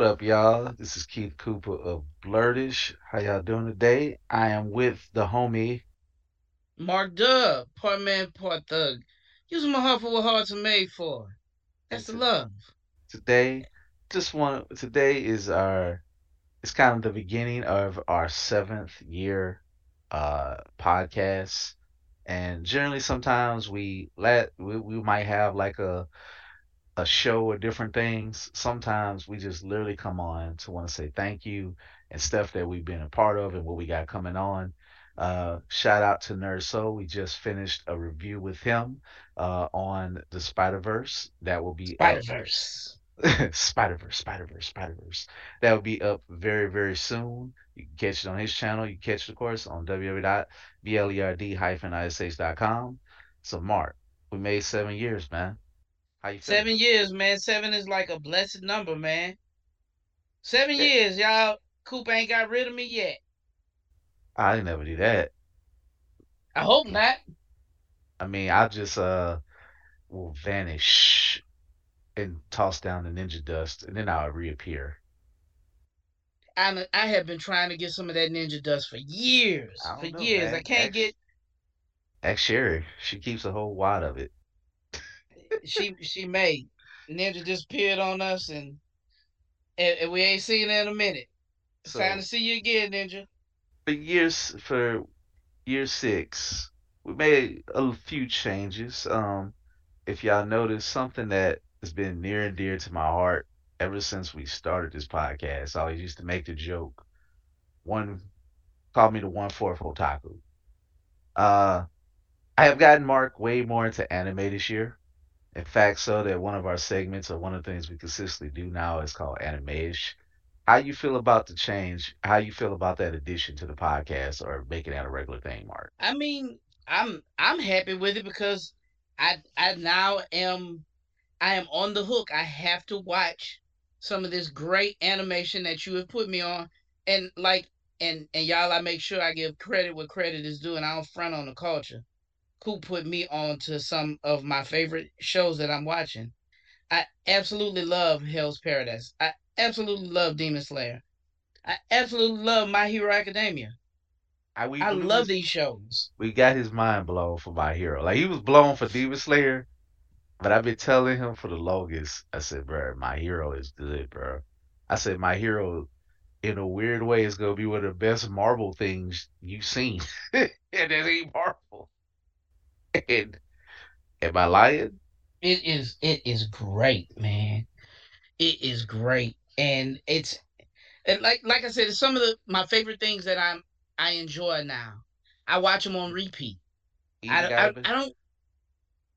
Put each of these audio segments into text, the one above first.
What up, y'all? This is Keith Cooper of Blerd-ish. How y'all doing today? I am with the homie. Mark Dub, part man, part thug. Using my heart for what hearts are made for. That's the love. Today, just want today is our it's kind of the beginning of our seventh year uh podcast. And generally sometimes we let we, we might have like a a show or different things, sometimes we just literally come on to want to say thank you and stuff that we've been a part of and what we got coming on. Uh, shout out to Nerd Soul. We just finished a review with him uh, on the Spider Verse. That will be Spider Verse. Spider Verse, Spider Verse, Spider Verse. That will be up very, very soon. You can catch it on his channel. You can catch it, of course, on www.blerd-ish.com. So, Mark, we made seven years, man. How you? Seven years, man. Seven is like a blessed number, man. Seven yeah. years, y'all. Coop ain't got rid of me yet. I didn't never do that. I hope not. I mean, I just uh will vanish and toss down the ninja dust, and then I'll reappear. I I have been trying to get some of that ninja dust for years. For know, years, man. I can't get. Ex Sherry, she keeps a whole wad of it she she made. Ninja disappeared on us, and and, and we ain't seen her in a minute. It's so, time to see you again, Ninja. For years, for year six, we made a few changes. Um, if y'all notice, something that has been near and dear to my heart ever since we started this podcast. I always used to make the joke. One called me the one fourth otaku. Uh, I have gotten Mark way more into anime this year. In fact, so that one of our segments or one of the things we consistently do now is called Animeish. How you feel about the change? How you feel about that addition to the podcast or making that a regular thing, Mark? I mean, I'm I'm happy with it because I I now am I am on the hook. I have to watch some of this great animation that you have put me on. And like and and y'all I make sure I give credit where credit is due and I don't front on the culture who put me on to some of my favorite shows that I'm watching. I absolutely love Hell's Paradise. I absolutely love Demon Slayer. I absolutely love My Hero Academia. I, we, I love was, these shows. We got his mind blown for My Hero. Like he was blown for Demon Slayer, but I've been telling him for the longest. I said, bro, My Hero is good, bro. I said, My Hero, in a weird way, is gonna be one of the best Marvel things you've seen, and it ain't Marvel. And am I lying? It is. It is great, man. It is great, and it's and like like I said, it's some of the my favorite things that I'm I enjoy now. I watch them on repeat. I, I, I don't.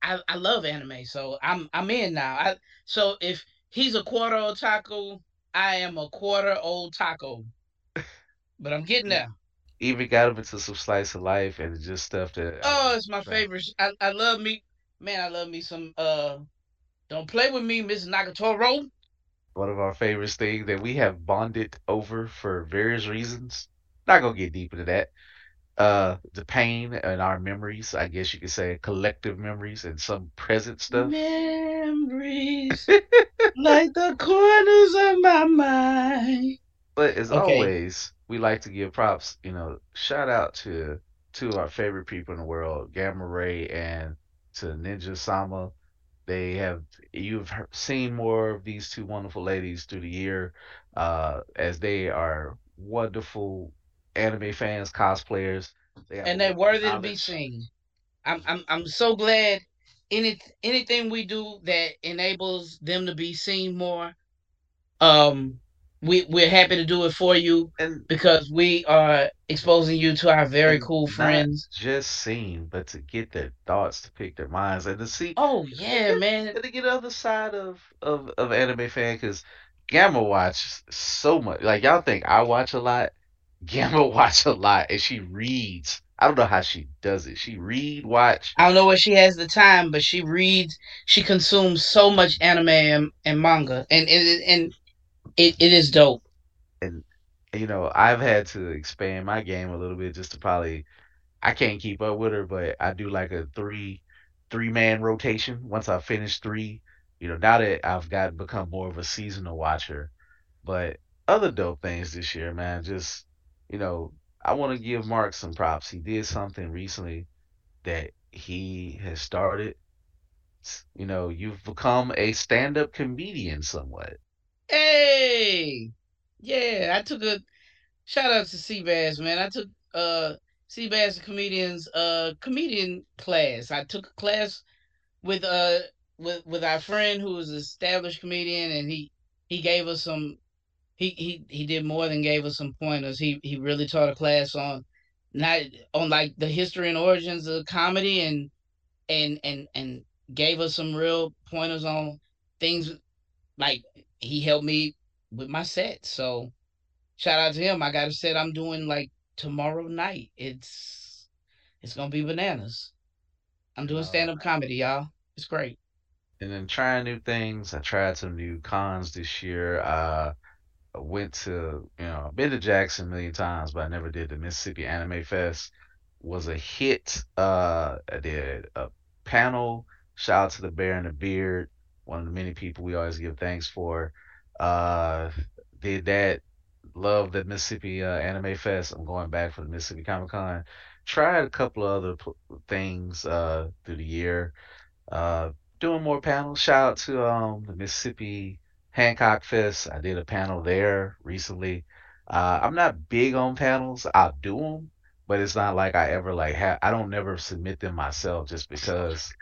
I, I love anime, so I'm I'm in now. I so if he's a quarter old taco, I am a quarter old taco. But I'm getting there even got him into some slice of life and just stuff that. Oh, it's my favorite. I, I love me, man. I love me some. Uh, don't play with me, Miss Nagatoro. One of our favorite things that we have bonded over for various reasons. Not gonna get deep into that. Uh, the pain and our memories. I guess you could say collective memories and some present stuff. Memories, like the corners of my mind. But as okay. always, we like to give props. You know, shout out to two of our favorite people in the world, Gamma Ray and to Ninja Sama. They have you've seen more of these two wonderful ladies through the year, uh, as they are wonderful anime fans, cosplayers. They and they're worthy knowledge. to be seen. I'm I'm I'm so glad any anything we do that enables them to be seen more. Um, we we're happy to do it for you and because we are exposing you to our very cool friends. Just seen, but to get their thoughts, to pick their minds, and to see. Oh yeah, man! And to get the other side of of of anime fan because Gamma watch so much. Like y'all think I watch a lot. Gamma watch a lot, and she reads. I don't know how she does it. She read, watch. I don't know where she has the time, but she reads. She consumes so much anime and, and manga, and and and it, it is dope. And you know, I've had to expand my game a little bit just to probably I can't keep up with her, but I do like a three three man rotation once I finish three. You know, now that I've got become more of a seasonal watcher, But other dope things this year, man, just you know, I want to give Mark some props. He did something recently that he has started. You know, you've become a stand-up comedian somewhat. Hey, yeah, I took a shout out to Seabass, man. I took uh Seabass comedians uh comedian class. I took a class with uh with with our friend who was an established comedian, and he he gave us some. He he he did more than gave us some pointers. He he really taught a class on not on like the history and origins of comedy and and and and gave us some real pointers on things like he helped me with my set. So shout out to him. I got a set I'm doing like tomorrow night. It's it's gonna be bananas. I'm doing stand up comedy, y'all. It's great. and then trying new things. I tried some new cons this year. Uh, I went to, you know, I've been to Jackson a million times, but I never did the Mississippi Anime Fest. Was a hit. Uh, I did a panel. Shout out to the Bear and the Beard, one of the many people we always give thanks for. Uh, did that. Love the Mississippi uh, Anime Fest. I'm going back for the Mississippi Comic Con. Tried a couple of other things uh, through the year uh, doing more panels. Shout out to um the Mississippi Hancock Fest. I did a panel there recently. Uh, I'm not big on panels. I'll do them, but it's not like I ever like have. I don't never submit them myself just because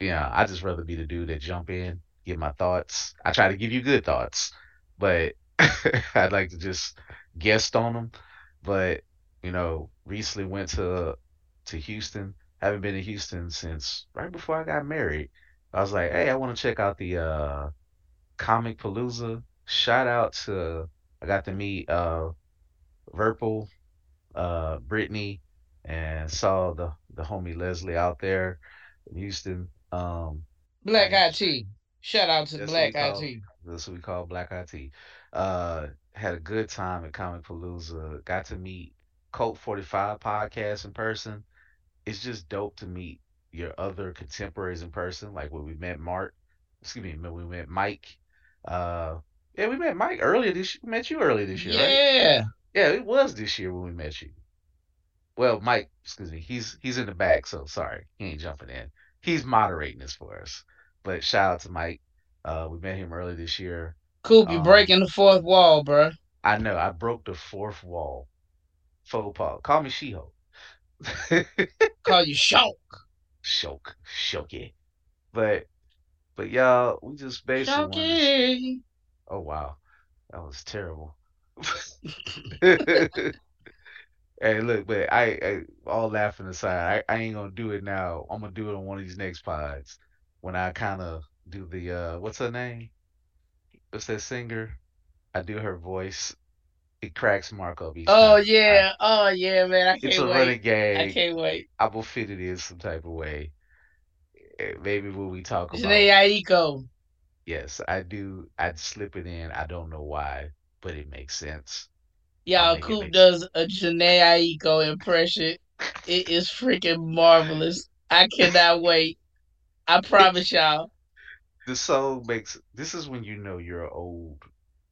yeah, I just rather be the dude that jump in, give my thoughts. I try to give you good thoughts, but I'd like to just guest on them. But you know, recently went to to Houston. Haven't been to Houston since right before I got married. I was like, hey, I want to check out the uh Comicpalooza. Shout out to I got to meet uh Verpal, uh Brittany, and saw the the homie Leslie out there in Houston. Um, Black IT. Shout out to That's Black call IT. that's what we call Black IT. Uh, had a good time at Comicpalooza. Got to meet Colt 45 podcast in person. It's just dope to meet your other contemporaries in person. Like when we met Mark, excuse me, when we met Mike. Uh, yeah, we met Mike earlier this. We met you earlier this year, right? Yeah. Yeah, it was this year when we met you. Well, Mike, excuse me, he's he's in the back, so sorry, he ain't jumping in. He's moderating this for us. But shout out to Mike. Uh, we met him earlier this year. Coop, you Um, breaking the fourth wall, bro. I know I broke the fourth wall. Faux pas. Call me She-Hulk. Call you Shonk. Shoke, shoky. But but y'all, we just basically wanted Oh wow, that was terrible. Hey, look, but I, I all laughing aside, I, I ain't gonna do it now. I'm gonna do it on one of these next pods when I kind of do the uh, what's her name? What's that singer? I do her voice. It cracks Marco. each Oh time. I, yeah. Oh yeah, man. I it's can't a wait. running I can't wait. I will fit it in some type of way. Eh, Maybe when we talk Jhené about, Aiko. yes, I do. I'd slip it in. I don't know why, but it makes sense. Y'all, Coop does a Jhené Aiko impression. It is freaking marvelous. I cannot wait. I promise y'all. The song makes. This is when you know you're old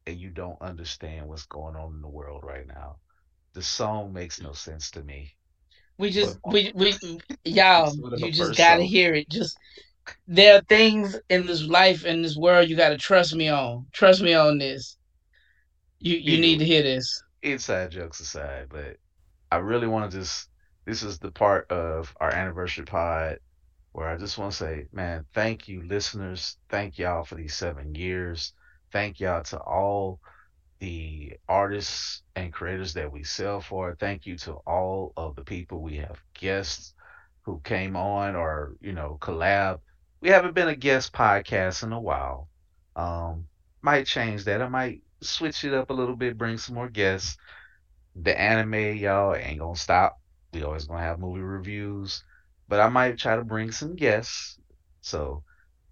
and you don't understand what's going on in the world right now. The song makes no sense to me. We But just we we y'all, it's one of her you just gotta songs. hear it. Just there are things in this life in this world you gotta trust me on. Trust me on this. You you need to hear this. Inside jokes aside, but I really want to just. This is the part of our anniversary pod where I just want to say, man, thank you, listeners. Thank y'all for these seven years. Thank y'all to all the artists and creators that we sell for. Thank you to all of the people we have guests who came on or, you know, collab. We haven't been a guest podcast in a while. Um, might change that. I might switch it up a little bit, bring some more guests. The anime, y'all, ain't gonna stop. We always gonna have movie reviews, but I might try to bring some guests. So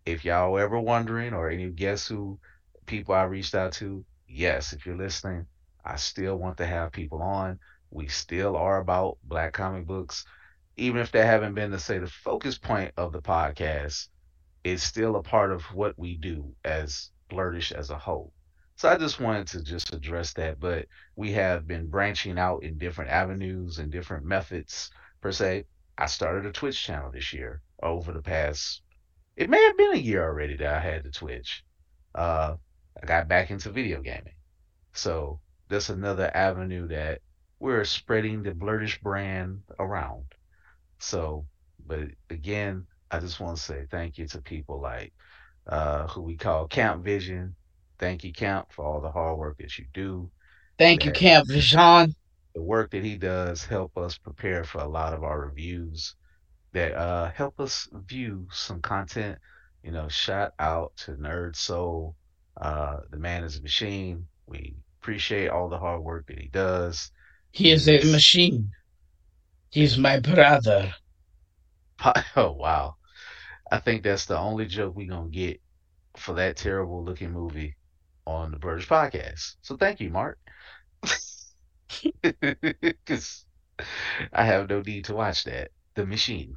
if y'all ever wondering, or any guests who people I reached out to, yes, if you're listening, I still want to have people on. We still are about black comic books, even if they haven't been to say the focus point of the podcast. It's still a part of what we do as Blerd-ish as a whole. So I just wanted to just address that, but we have been branching out in different avenues and different methods per se. I started a Twitch channel this year over the past it may have been a year already that I had the Twitch. Uh I got back into video gaming. So that's another avenue that we're spreading the Blerd-ish brand around. So, but again, I just want to say thank you to people like uh, who we call Camp Vision. Thank you, Camp, for all the hard work that you do. Thank you, Camp Vishon. the work that he does help us prepare for a lot of our reviews that uh, help us view some content. You know, shout out to Nerd Soul. Uh, the man is a machine. We appreciate all the hard work that he does. He is a machine. He's my brother. oh wow. I think that's the only joke we're gonna get for that terrible looking movie on the Blerd-ish podcast. So thank you, Mark. Because I have no need to watch that. The Machine.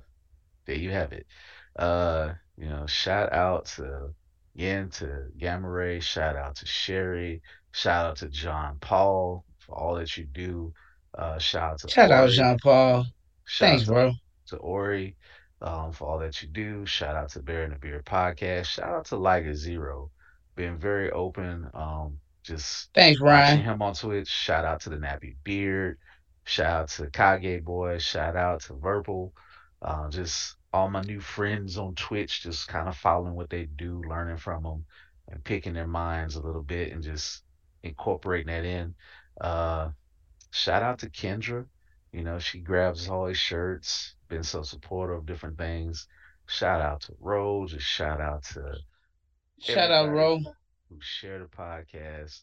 There you have it. Uh, you know, shout out to again to Gamma Ray, shout out to Sherry, shout out to John Paul for all that you do. Uh, shout out to Shout out, Ori, Jean Paul. shout Thanks, to bro. to Ori um, for all that you do. Shout out to Bear and the Beard podcast. Shout out to Liger Zero, being very open. Um, just Thanks, Ryan. him on Twitch. Shout out to the Nappy Beard. Shout out to Kage Boy. Shout out to Verbal. Uh, just all my new friends on Twitch, just kind of following what they do, learning from them, and picking their minds a little bit, and just incorporating that in. Uh, Shout out to Kendra. You know, she grabs all his shirts, been so supportive of different things. Shout out to Rose. Just shout out to Shout out, Ro. who shared the podcast.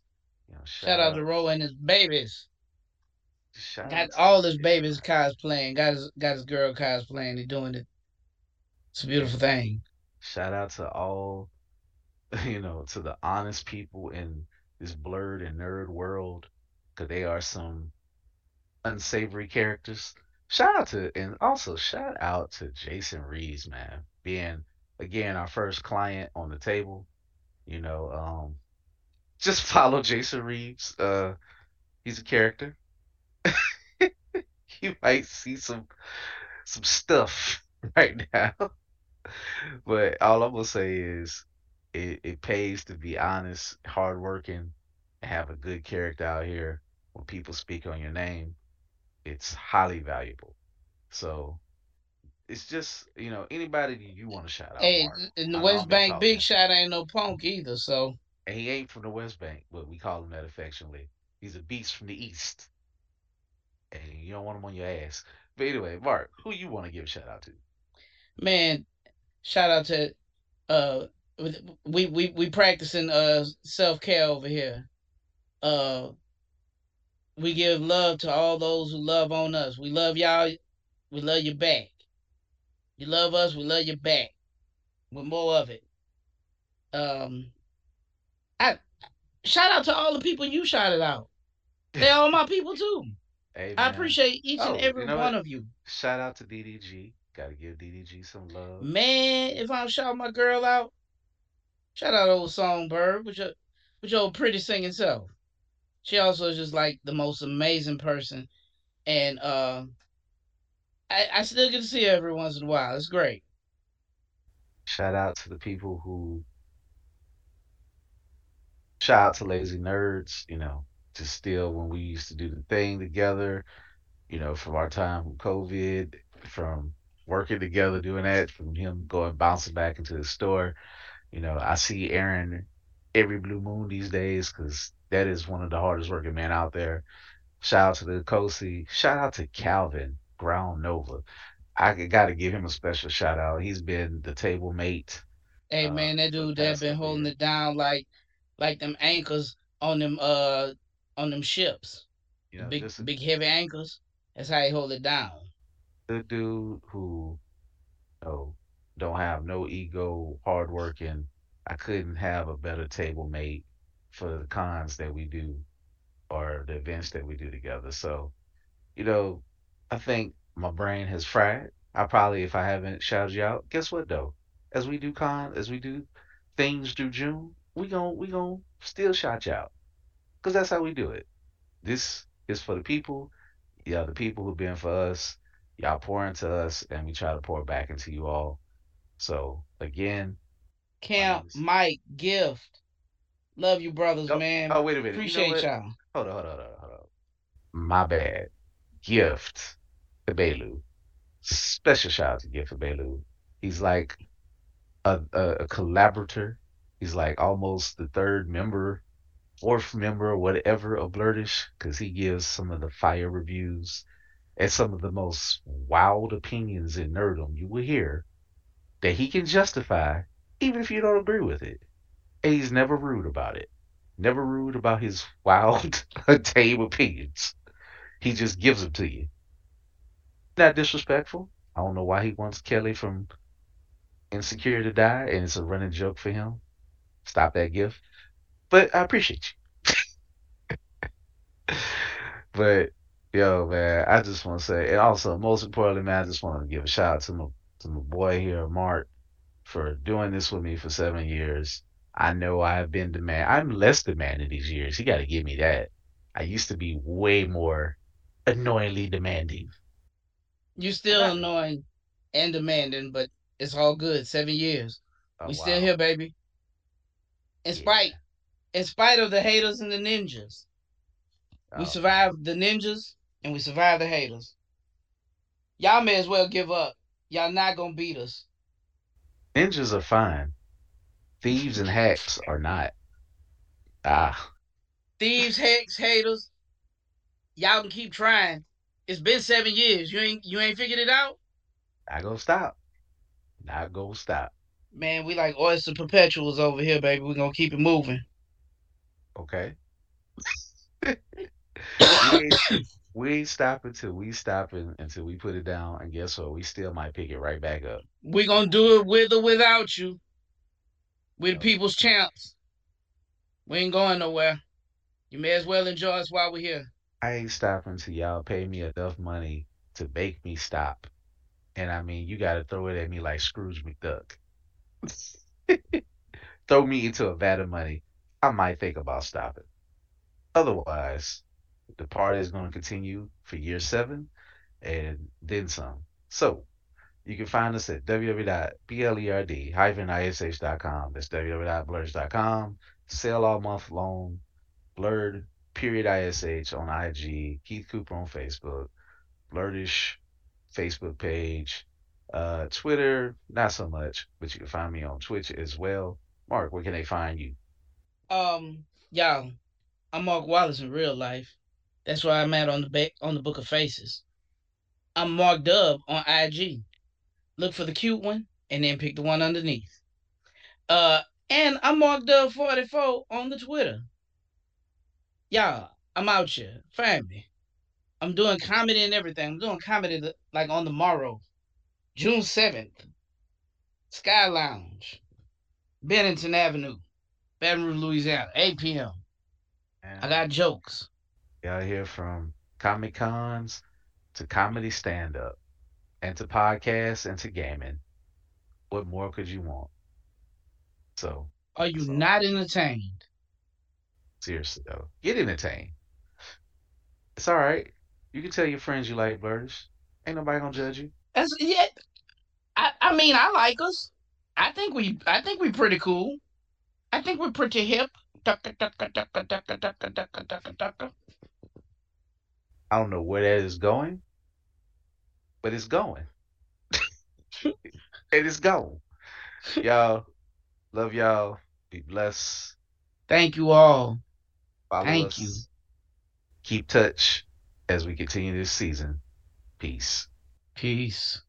You know, Shout shout out to Ro and his babies. shout Got all his babies cosplaying. Got his got his girl cosplaying. They doing it. It's a beautiful thing. shout out to all, you know, to the honest people in this blurred and nerd world, because they are some unsavory characters. Shout out to, and also shout out to Jason Reeves, man, being again our first client on the table. You know, um, just follow Jason Reeves. Uh, he's a character. you might see some some stuff right now, but all I'm gonna say is it, it pays to be honest, hardworking, and have a good character out here. When people speak on your name, it's highly valuable. So it's just you know anybody you want to shout out, Hey, Mark. in the I West Bank, Big Shot ain't no punk either. So, and he ain't from the West Bank, but we call him that affectionately. He's a beast from the East, and you don't want him on your ass. But anyway, Mark, who you want to give a shout out to? man, shout out to uh, we we we practicing uh self care over here. Uh, we give love to all those who love on us. We love y'all. We love you back. You love us. We love you back. With more of it. Um, I shout out to all the people you shouted out. They all my people too. Hey I appreciate each and Oh, you every know one what? of you. Shout out to DDG. Got to give DDG some love. Man, if I'm shouting my girl out, shout out old Songbird with your with your pretty singing self. She also is just like the most amazing person, and uh, I I still get to see her every once in a while. It's great. Shout out to the people who shout out to Lazy Nerds. You know, to still when we used to do the thing together. You know, from our time from COVID, from working together, doing that, from him going bouncing back into the store. You know, I see Aaron every blue moon these days because that is one of the hardest working men out there. Shout out to the Kosi. Shout out to Calvin Ground Nova. I got to give him a special shout out. He's been the table mate Hey uh, man, that dude that been holding years. it down like like them anchors on them uh on them ships. You know, big big heavy anchors. That's how he hold it down. The dude who you know, don't have no ego, hardworking. I couldn't have a better table mate for the cons that we do or the events that we do together. So, you know, I think my brain has fried. I probably, if I haven't shouted you out, guess what though? As we do con, as we do things through June, we gon' we gon' still shout you out. Cause that's how we do it. This is for the people. Yeah, the people who've been for us. Y'all pour into us, and we try to pour back into you all. So again, Camp, Mike, Gift. Love you, brothers, oh, man. Oh, wait a minute. Appreciate you know y'all. Hold on, hold on, hold on, hold on. My bad. Gift to Belu. Special shout out to Gift for Belu. He's like a, a, a collaborator. He's like almost the third member, fourth member, whatever of Blerd-ish, because he gives some of the fire reviews and some of the most wild opinions in nerdom you will hear that he can justify, even if you don't agree with it. And he's never rude about it. Never rude about his wild, tame opinions. He just gives them to you. Not disrespectful. I don't know why he wants Kelly from Insecure to die, and it's a running joke for him. Stop that gift. But I appreciate you. but yo, man, I just want to say, and also most importantly, man, I just want to give a shout out to my to my boy here, Mark, for doing this with me for seven years. I know I've been demand. I'm less demanding these years. He got to give me that. I used to be way more annoyingly demanding. You're still annoying and demanding, but it's all good. Seven years. Oh, we wow. still here, baby. In spite, in spite of the haters and the ninjas, oh. we survived the ninjas and we survived the haters. Y'all may as well give up. Y'all not gonna beat us. Ninjas are fine. Thieves and hacks are not. Ah. Thieves, hacks, haters. Y'all can keep trying. It's been seven years. You ain't you ain't figured it out. Not gonna stop. Not gonna stop. Man, we like oyster perpetuals over here, baby. We're gonna keep it moving. Okay. we, ain't, we ain't stopping until we stop it, until we put it down. And guess what? We still might pick it right back up. We're gonna do it with or without you. We're the people's champs. We ain't going nowhere. You may as well enjoy us while we're here. I ain't stopping until y'all pay me enough money to make me stop. And I mean, you got to throw it at me like Scrooge McDuck. throw me into a vat of money. I might think about stopping. Otherwise, the party is going to continue for year seven and then some. So, you can find us at www.blerd-ish.com. That's www.blerd-ish.com. Sale all month long. Blurred period ISH on IG. Keith Cooper on Facebook. Blerd-ish Facebook page. Uh, Twitter, not so much, but you can find me on Twitch as well. Mark, where can they find you? Um, y'all, I'm Mark Wallace in real life. That's why I'm at on the back on the Book of Faces. I'm Mark Dub on IG look for the cute one, and then pick the one underneath. Uh, and I'm Mark up 44 on the Twitter. Y'all, I'm out here. Me. I'm doing comedy and everything. I'm doing comedy like on the morrow, June 7th. Sky Lounge, Bennington Avenue, Baton Rouge, Louisiana, 8 p.m. And I got jokes. Y'all hear from Comic Cons to comedy stand up and to podcasts and to gaming. What more could you want? So, are you so, not entertained? Seriously though, get entertained. It's all right. You can tell your friends you like birds. Ain't nobody gonna judge you. As yeah, I I mean I like us. I think we I think we pretty cool. I think we're pretty hip. I don't know where that is going, but it's going. and it's gone. Y'all, love y'all. Be blessed. Thank you all. Follow Thank us. you. Keep touch as we continue this season. Peace. Peace.